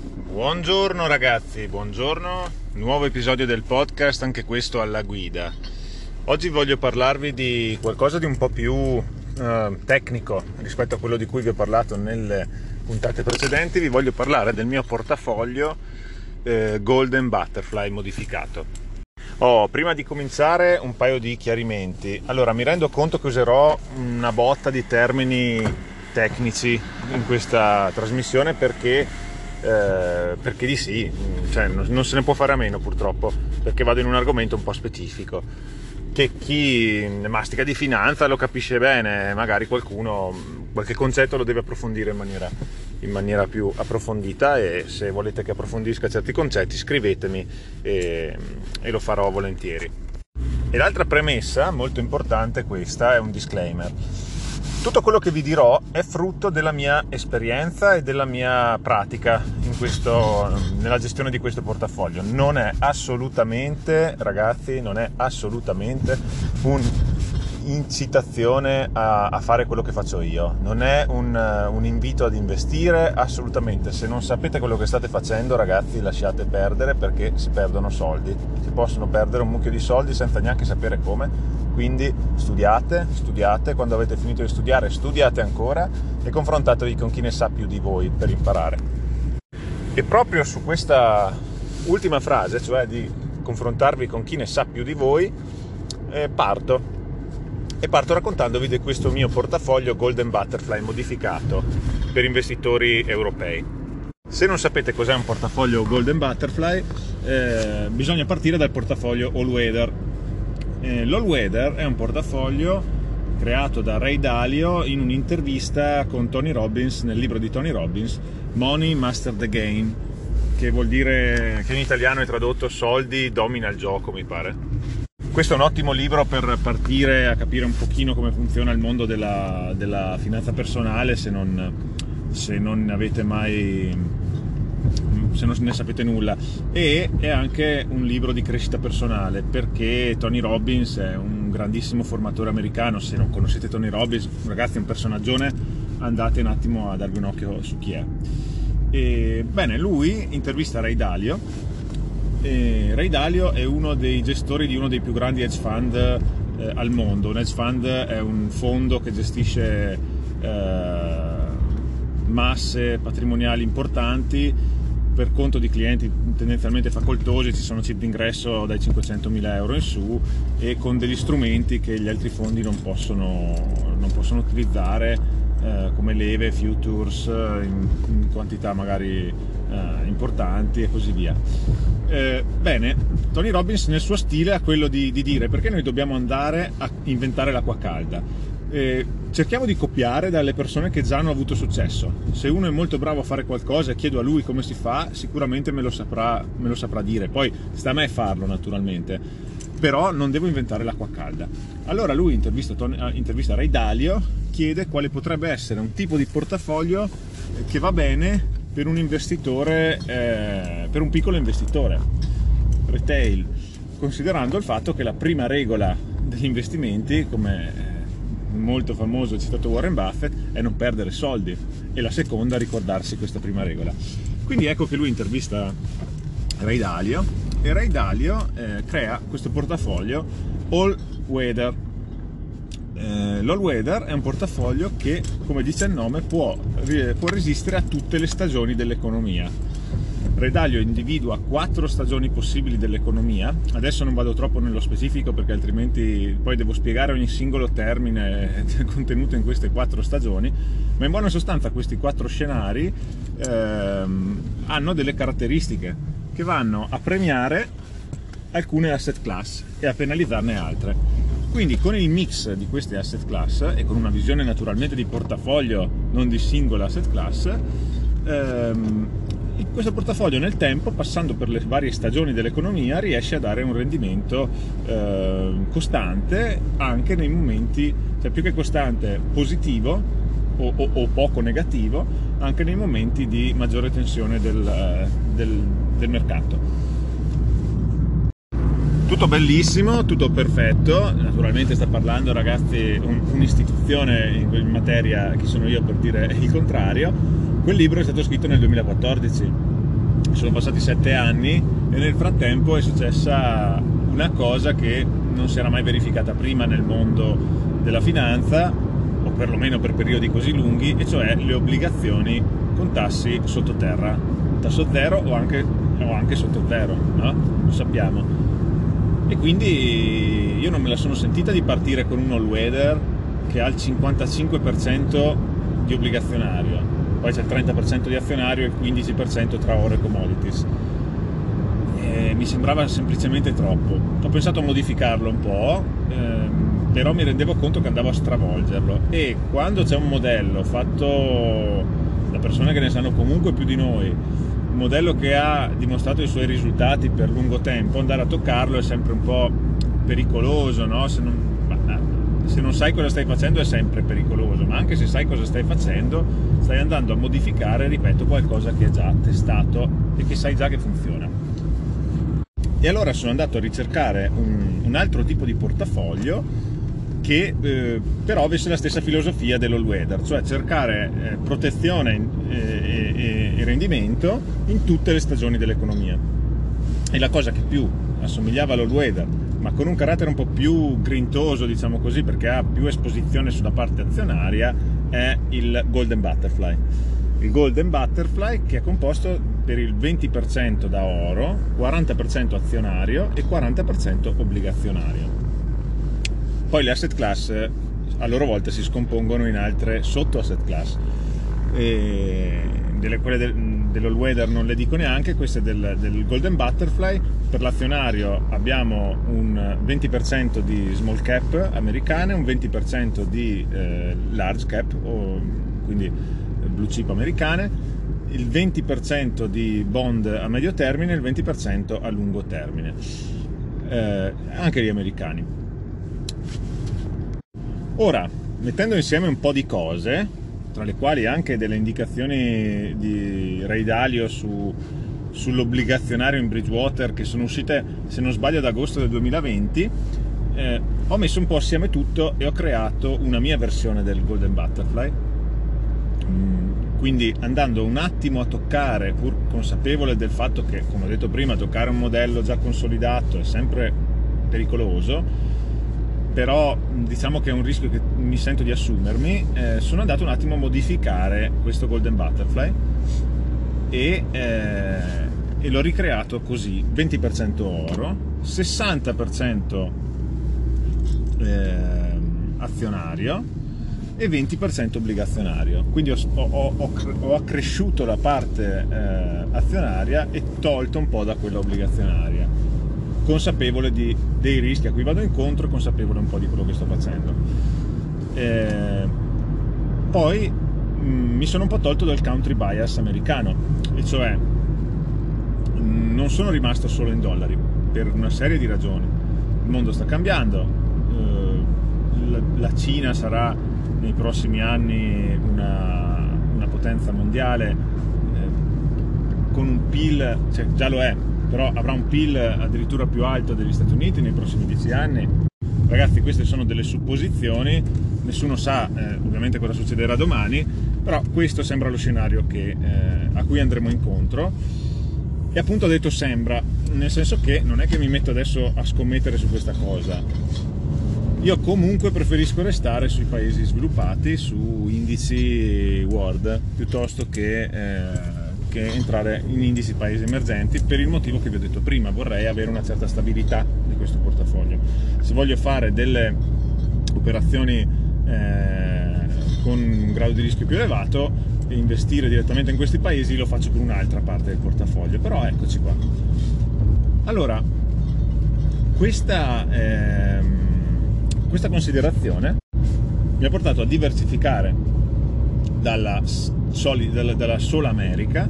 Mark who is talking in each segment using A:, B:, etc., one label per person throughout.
A: Buongiorno ragazzi, buongiorno, nuovo episodio del podcast, anche questo alla guida. Oggi voglio parlarvi di qualcosa di un po' più eh, tecnico rispetto a quello di cui vi ho parlato nelle puntate precedenti, vi voglio parlare del mio portafoglio eh, Golden Butterfly modificato. Oh, prima di cominciare un paio di chiarimenti. Allora, mi rendo conto che userò una botta di termini tecnici in questa trasmissione perché eh, perché di sì, cioè, non, non, se ne può fare a meno purtroppo, perché vado in un argomento un po' specifico, che chi mastica di finanza lo capisce bene, magari qualcuno qualche concetto lo deve approfondire in maniera, in maniera più approfondita e se volete che approfondisca certi concetti scrivetemi e, e lo farò volentieri. E l'altra premessa molto importante questa è un disclaimer tutto quello che vi dirò è frutto della mia esperienza e della mia pratica questo, nella gestione di questo portafoglio. Non è assolutamente, ragazzi, non è assolutamente un incitazione a, a, fare quello che faccio io, non è un, un, invito ad investire, assolutamente. Se non sapete quello che state facendo, ragazzi, lasciate perdere perché si perdono soldi. Si possono perdere un mucchio di soldi senza neanche sapere come. Quindi studiate, studiate, quando avete finito di studiare, studiate ancora e confrontatevi con chi ne sa più di voi per imparare. E proprio su questa ultima frase, cioè di confrontarvi con chi ne sa più di voi, eh, parto e parto raccontandovi di questo mio portafoglio Golden Butterfly modificato per investitori europei. Se non sapete cos'è un portafoglio Golden Butterfly, eh, bisogna partire dal portafoglio All Weather. Eh, L'All Weather è un portafoglio creato da Ray Dalio in un'intervista con Tony Robbins nel libro di Tony Robbins Money Master the Game, che vuol dire che in italiano è tradotto soldi domina il gioco, mi pare questo è un ottimo libro per partire a capire un pochino come funziona il mondo della, della finanza personale se non, se non avete mai se non ne sapete nulla. E è anche un libro di crescita personale perché Tony Robbins è un grandissimo formatore americano. Se non conoscete Tony Robbins ragazzi è un personaggio andate un attimo a darvi un occhio su chi è. E, bene lui intervista Ray Dalio e Ray Dalio è uno dei gestori di uno dei più grandi hedge fund eh, al mondo. Un hedge fund è un fondo che gestisce eh, masse patrimoniali importanti per conto di clienti tendenzialmente facoltosi, ci sono chip d'ingresso dai 500.000 euro in su e con degli strumenti che gli altri fondi non possono, non possono utilizzare eh, come leve, futures in, in quantità magari eh, importanti e così via. Eh, bene, Tony Robbins nel suo stile ha quello di, di, dire perché noi dobbiamo andare a inventare l'acqua calda. Eh, cerchiamo di copiare dalle persone che già hanno avuto successo. Se uno è molto bravo a fare qualcosa e chiedo a lui come si fa, sicuramente me lo saprà, me lo saprà dire. Poi sta a me farlo naturalmente, però non devo inventare l'acqua calda. Allora lui intervista, eh, intervista Ray Dalio, chiede quale potrebbe essere un tipo di portafoglio che va bene per un investitore, eh, per un piccolo investitore, retail, considerando il fatto che la prima regola degli investimenti, come molto famoso citato Warren Buffett, è non perdere soldi e la seconda ricordarsi questa prima regola. Quindi ecco che lui intervista Ray Dalio e Ray Dalio eh, crea questo portafoglio all weather eh, L'All Weather è un portafoglio che, come dice il nome, può, può resistere a tutte le stagioni dell'economia. Redaglio individua quattro stagioni possibili dell'economia. Adesso non vado troppo nello specifico perché altrimenti poi devo spiegare ogni singolo termine contenuto in queste quattro stagioni, ma in buona sostanza questi quattro scenari ehm, hanno delle caratteristiche che vanno a premiare alcune asset class e a penalizzarne altre. Quindi con il mix di queste asset class e con una visione naturalmente di portafoglio, non di singola asset class, ehm, questo portafoglio nel tempo, passando per le varie stagioni dell'economia, riesce a dare un rendimento eh, costante anche nei momenti, cioè più che costante, positivo o, o, o poco negativo, anche nei momenti di maggiore tensione del, del, del mercato tutto bellissimo, tutto perfetto, naturalmente sta parlando ragazzi un, un'istituzione in, materia, chi sono io per dire il contrario, quel libro è stato scritto nel 2014, sono passati sette anni e nel frattempo è successa una cosa che non si era mai verificata prima nel mondo della finanza, o perlomeno per periodi così lunghi, e cioè le obbligazioni con tassi sottoterra, tasso zero o anche, o anche sotto zero, no? lo sappiamo. E quindi io non me la sono sentita di partire con un all-weather che ha il 55% di obbligazionario, poi c'è il 30% di azionario e il 15% tra oro e commodities. E mi sembrava semplicemente troppo. Ho pensato a modificarlo un po', ehm, però mi rendevo conto che andavo a stravolgerlo. E quando c'è un modello fatto da persone che ne sanno comunque più di noi, un modello che ha dimostrato i suoi risultati per lungo tempo, andare a toccarlo è sempre un po' pericoloso, no? Se non, se non sai cosa stai facendo è sempre pericoloso, ma anche se sai cosa stai facendo, stai andando a modificare, ripeto, qualcosa che è già testato e che sai già che funziona. E allora sono andato a ricercare un, un altro tipo di portafoglio che eh, però avesse la stessa filosofia dell'all weather, cioè cercare eh, protezione eh, e, e rendimento in tutte le stagioni dell'economia. E la cosa che più assomigliava all'all weather ma con un carattere un po' più grintoso, diciamo così, perché ha più esposizione sulla parte azionaria, è il Golden Butterfly. Il Golden Butterfly che è composto per il 20% da oro, 40% azionario e 40% obbligazionario. Poi le asset class a loro volta si scompongono in altre sotto asset class. E delle, quelle del, dell'all weather non le dico neanche, queste del, del Golden Butterfly per l'azionario abbiamo un 20% di small cap americane, un 20% di eh, large cap, o, quindi blue chip americane, il 20% di bond a medio termine e il 20% a lungo termine, eh, anche gli americani. Ora, mettendo insieme un po' di cose, tra le quali anche delle indicazioni di Ray Dalio su sull'obbligazionario in Bridgewater che sono uscite, se non sbaglio, ad agosto del 2020, eh, ho messo un po' assieme tutto e ho creato una mia versione del Golden Butterfly. Mm, quindi andando un attimo a toccare, pur consapevole del fatto che, come ho detto prima, toccare un modello già consolidato è sempre pericoloso, però diciamo che è un rischio che mi sento di assumermi, eh, sono andato un attimo a modificare questo Golden Butterfly e, eh, e l'ho ricreato così 20% oro 60% eh, azionario e 20% obbligazionario. Quindi ho, ho, ho, ho accresciuto la parte eh, azionaria e tolto un po' da quella obbligazionaria consapevole di, dei rischi a cui vado incontro e consapevole un po' di quello che sto facendo eh, poi Mm, mi sono un po' tolto dal country bias americano, e cioè mm, non sono rimasto solo in dollari per una serie di ragioni. Il mondo sta cambiando, eh, la Cina sarà nei prossimi anni una, una potenza mondiale eh, con un PIL, cioè già lo è, però avrà un PIL addirittura più alto degli Stati Uniti nei prossimi dieci anni. Ragazzi, queste sono delle supposizioni, nessuno sa eh, ovviamente cosa succederà domani, però questo sembra lo scenario che, eh, a cui andremo incontro e appunto ho detto sembra nel senso che non è che mi metto adesso a scommettere su questa cosa io comunque preferisco restare sui paesi sviluppati su indici world piuttosto che, eh, che entrare in indici paesi emergenti per il motivo che vi ho detto prima. Vorrei avere una certa stabilità di questo portafoglio. Se voglio fare delle operazioni eh, con un grado di rischio più elevato e investire direttamente in questi paesi lo faccio con un'altra parte del portafoglio. Però eccoci qua. Allora questa, ehm, questa considerazione mi ha portato a diversificare dalla, soli, dalla, dalla sola America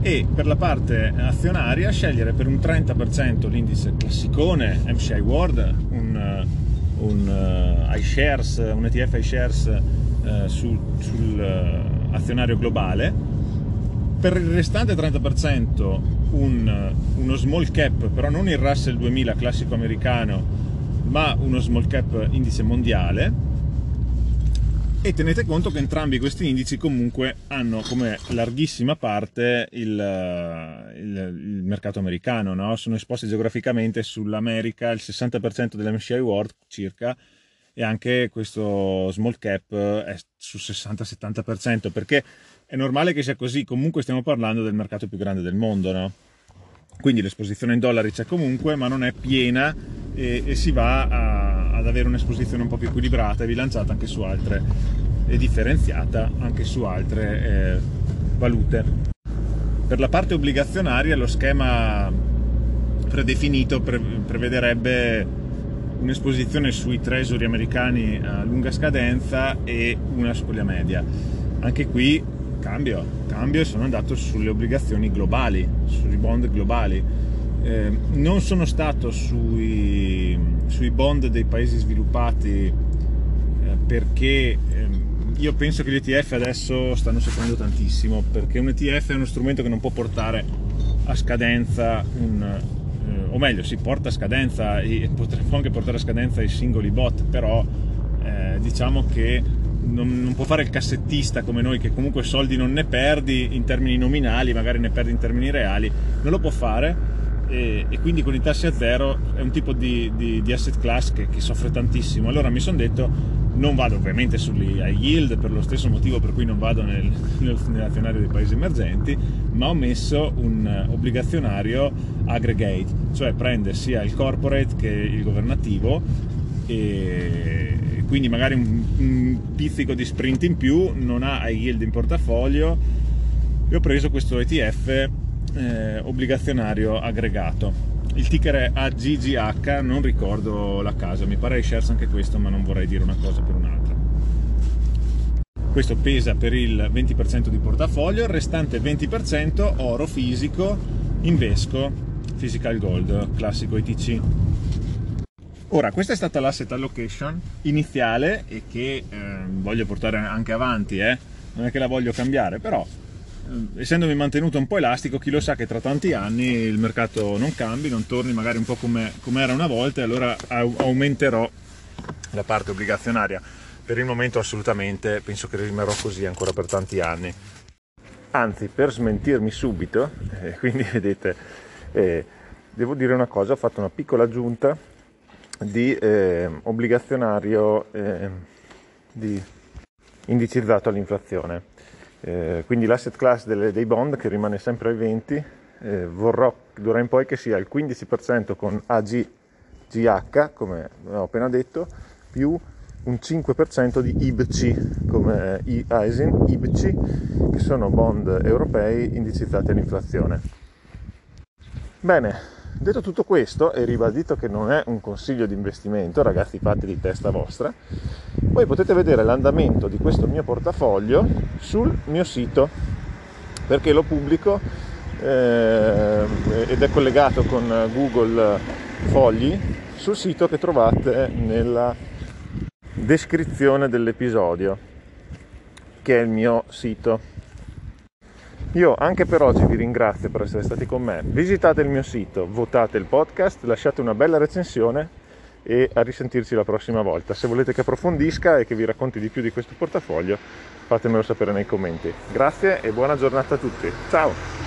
A: e per la parte azionaria scegliere per un 30% l'indice classicone MSCI World, un, un uh, iShares, un ETF iShares eh, sul, sul uh, azionario globale, per il restante 30% un, uno small cap, però non il Russell 2000 classico americano, ma uno small cap indice mondiale e tenete conto che entrambi questi indici comunque hanno come larghissima parte il, il, il mercato americano, no? sono esposti geograficamente sull'America, il 60% dell'MSCI World circa, e anche questo small cap è sul 60-70%, perché è normale che sia così, comunque stiamo parlando del mercato più grande del mondo, no? Quindi l'esposizione in dollari c'è comunque, ma non è piena e, e si va a, ad avere un'esposizione un po' più equilibrata e bilanciata anche su altre e differenziata anche su altre eh, valute. Per la parte obbligazionaria lo schema predefinito pre- prevederebbe un'esposizione sui treasury americani a lunga scadenza e una su quella media. Anche qui cambio, cambio e sono andato sulle obbligazioni globali, sui bond globali. Eh, non sono stato sui, sui, bond dei paesi sviluppati eh, perché eh, io penso che gli ETF adesso stanno soffrendo tantissimo perché un ETF è uno strumento che non può portare a scadenza un, eh, o meglio si porta a scadenza e potrebbe anche portare a scadenza i singoli bot però eh, diciamo che non, non, può fare il cassettista come noi che comunque soldi non ne perdi in termini nominali, magari ne perdi in termini reali, non lo può fare e, e quindi con i tassi a zero è un tipo di, di, di asset class che, che, soffre tantissimo. Allora mi sono detto non vado ovviamente sugli high yield per lo stesso motivo per cui non vado nel, nell'azionario dei paesi emergenti, ma ho messo un obbligazionario aggregate, cioè prende sia il corporate che il governativo e quindi magari un, un pizzico di sprint in più, non ha high yield in portafoglio e ho preso questo ETF eh, obbligazionario aggregato. Il ticker è AGGH, non ricordo la casa, mi pare shares anche questo, ma non vorrei dire una cosa per un'altra. Questo pesa per il 20% di portafoglio, il restante 20% oro fisico, Invesco, Physical Gold, classico ETC. Ora, questa è stata l'asset allocation iniziale e che eh, voglio portare anche avanti, eh? non è che la voglio cambiare, però essendomi mantenuto un po' elastico, chi lo sa che tra tanti anni il mercato non cambi, non torni magari un po' come, come era una volta e allora aumenterò la parte obbligazionaria. Per il momento assolutamente penso che rimarrò così ancora per tanti anni. Anzi, per smentirmi subito, eh, quindi vedete, eh, devo dire una cosa, ho fatto una piccola aggiunta di eh, obbligazionario eh, di indicizzato all'inflazione. Eh, quindi l'asset class delle, dei bond che rimane sempre ai 20, eh, vorrò d'ora in poi che sia il 15% con AGGH, come ho appena detto, più un 5% di IBC, come IASIN, IBC, che sono bond europei indicizzati all'inflazione. Bene, Detto tutto questo e ribadito che non è un consiglio di investimento, ragazzi fate di testa vostra, voi potete vedere l'andamento di questo mio portafoglio sul mio sito perché lo pubblico eh, ed è collegato con Google Fogli sul sito che trovate nella descrizione dell'episodio che è il mio sito io anche per oggi vi ringrazio per essere stati con me. Visitate il mio sito, votate il podcast, lasciate una bella recensione e a risentirci la prossima volta. Se volete che approfondisca e che vi racconti di più di questo portafoglio, fatemelo sapere nei commenti. Grazie e buona giornata a tutti. Ciao!